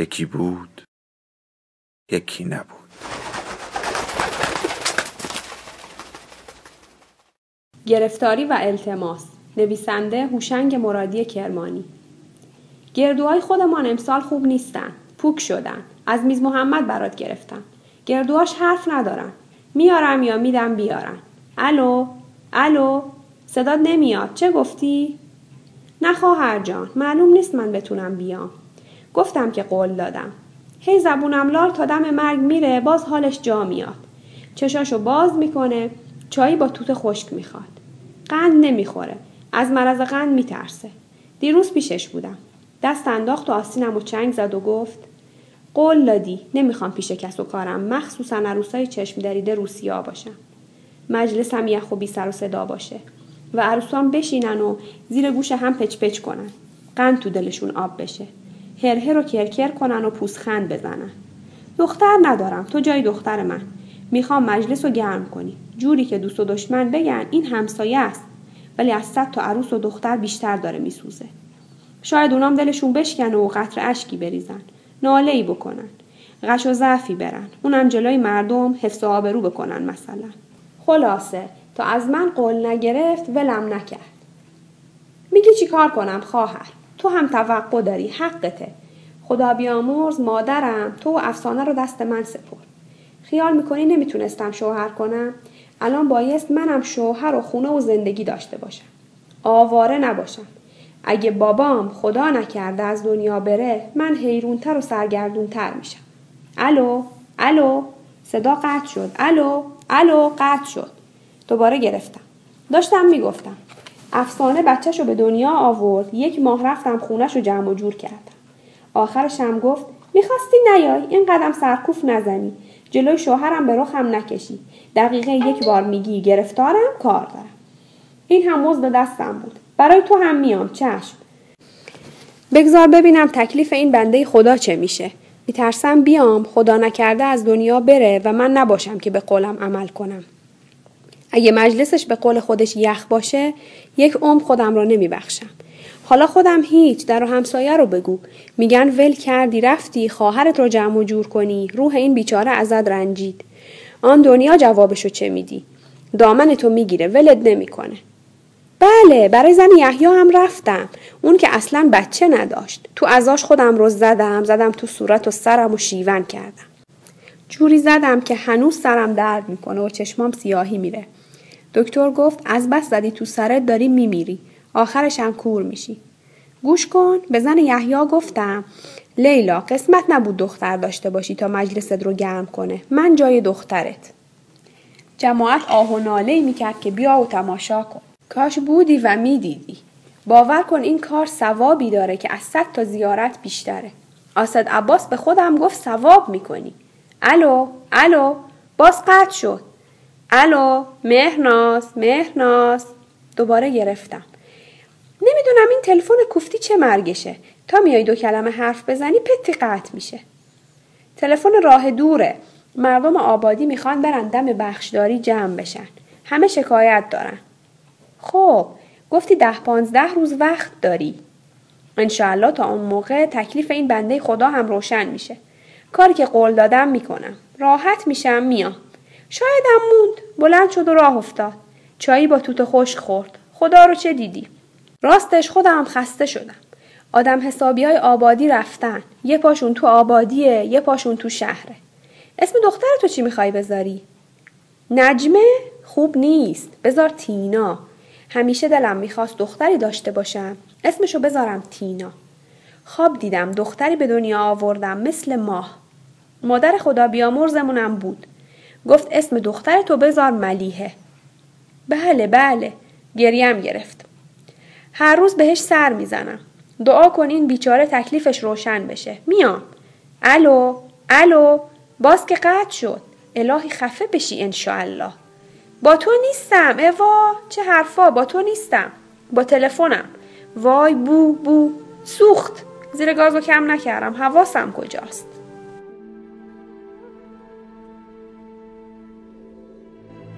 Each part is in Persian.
یکی بود یکی نبود. گرفتاری و التماس نویسنده هوشنگ مرادی کرمانی. گردوهای خودمان امسال خوب نیستن پوک شدن از میز محمد برات گرفتم گردوهاش حرف ندارن میارم یا میدم بیارن. الو؟ الو؟ صدات نمیاد چه گفتی؟ نه جان معلوم نیست من بتونم بیام. گفتم که قول دادم. هی زبونم لال تا دم مرگ میره باز حالش جا میاد. چشاشو باز می‌کنه چایی با توت خشک می‌خواد. قند نمی‌خوره از مرض قند میترسه. دیروز پیشش بودم. دست انداخت و آستینم و چنگ زد و گفت قول دادی نمی‌خوام پیش کس و کارم. مخصوصا عروسای چشم دریده روسیا باشم. مجلسم یخ و بی سر و صدا باشه و عروسان بشینن و زیر گوش هم پچ پچ کنن. قند تو دلشون آب بشه. هرهر رو کرکر کنن و پوسخند بزنن. دختر ندارم تو جای دختر من. می‌خوام مجلس رو گرم کنی. جوری که دوست و دشمن بگن این همسایه است. ولی از صد تا عروس و دختر بیشتر داره میسوزه. شاید اونام دلشون بشکنه و قطر اشکی بریزن. ناله ای بکنن. غش و ضعفی برن. اونم جلوی مردم حفظ و آبرو بکنن مثلا. خلاصه تا از من قول نگرفت ولم نکرد. میگی چی کار کنم خواهر؟ تو هم توقع داری حقته. خدا بیامرز مادرم تو افسانه رو دست من سپر خیال می‌کنی نمی‌تونستم شوهر کنم؟ الان بایست منم شوهر و خونه و زندگی داشته باشم. آواره نباشم. اگه بابام خدا نکرده از دنیا بره من حیرونتر و سرگردونتر میشم. الو؟ الو؟ صدا قطع شد. الو؟ الو؟ قطع شد. دوباره گرفتم. داشتم می‌گفتم. افسانه بچهش رو به دنیا آورد. یک ماه رفتم خونش رو جمع و جور کردم. آخرش هم گفت می‌خواستی نیای این قدم سرکوف نزنی. جلوی شوهرم به رخم نکشی. دقیقه یک بار میگی گرفتارم کار دارم. این هم مزد دستم بود. برای تو هم میام چشم. بگذار ببینم تکلیف این بنده خدا چه میشه. میترسم بیام خدا نکرده از دنیا بره و من نباشم که به قولم عمل کنم. اگه مجلسش به قول خودش یخ باشه یک عمر خودم را نمیبخشم. حالا خودم هیچ در همسایه رو بگو. میگن ول کردی رفتی خواهرت رو جمع و جور کنی. روح این بیچاره ازت رنجید. آن دنیا جوابشو چه میدی؟ دامن تو می‌گیره ولد نمی‌کنه. بله برای زن یحیی هم رفتم. اون که اصلا بچه نداشت. تو ازاش خودم رو زدم زدم تو صورت و سرم و شیون کردم. جوری زدم که هنوز سرم درد می‌کنه و چشمام سیاهی میره. دکتر گفت از بس زدی تو سرت داری میمیری. آخرش هم کور میشی. گوش کن به زن یحیی گفتم لیلا قسمت نبود دختر داشته باشی تا مجلست رو گرم کنه. من جای دخترت. جماعت آه و ناله می‌کرد که بیا و تماشا کن. کاش بودی و می‌دیدی. باور کن این کار ثوابی داره که از صد تا زیارت بیشتره. آسد عباس به خودم گفت ثواب می‌کنی. الو الو باز قطع شد. الو مهناس مهناس دوباره گرفتم. نمی‌دونم این تلفن کوفتی چه مرگشه. تا میای دو کلمه حرف بزنی پتی قطع میشه. تلفن راه دوره. مردم آبادی می‌خوان برن دم بخشداری جمع بشن. همه شکایت دارن. خب گفتی ده پانزده روز وقت داری. انشاءالله تا اون موقع تکلیف این بنده خدا هم روشن میشه. کاری که قول دادم می‌کنم. راحت میشم میام. شایدم موند. بلند شد و راه افتاد. چایی با توت خشک خورد. خدا رو چه دیدی؟ راستش خودم خسته شدم. آدم حسابی های آبادی رفتن. یه پاشون تو آبادیه یه پاشون تو شهره. اسم دختر تو چی می‌خوای بذاری؟ نجمه؟ خوب نیست. بذار تینا. همیشه دلم می‌خواست دختری داشته باشم. اسمشو بذارم تینا. خواب دیدم دختری به دنیا آوردم مثل ماه. مادر خدا بیامرزمونم بود. گفت اسم دختر تو بذار ملیحه. بله بله. گریم گرفت. هر روز بهش سر می‌زنم. دعا کن این بیچاره تکلیفش روشن بشه. میام. الو الو. باز که قطع شد. الهی خفه بشی انشاالله با تو نیستم. اوا چه حرفا. با تو نیستم. با تلفنم. وای بو بو. سوخت. زیر گازو کم نکردم. حواسم کجاست؟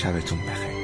下辈子我们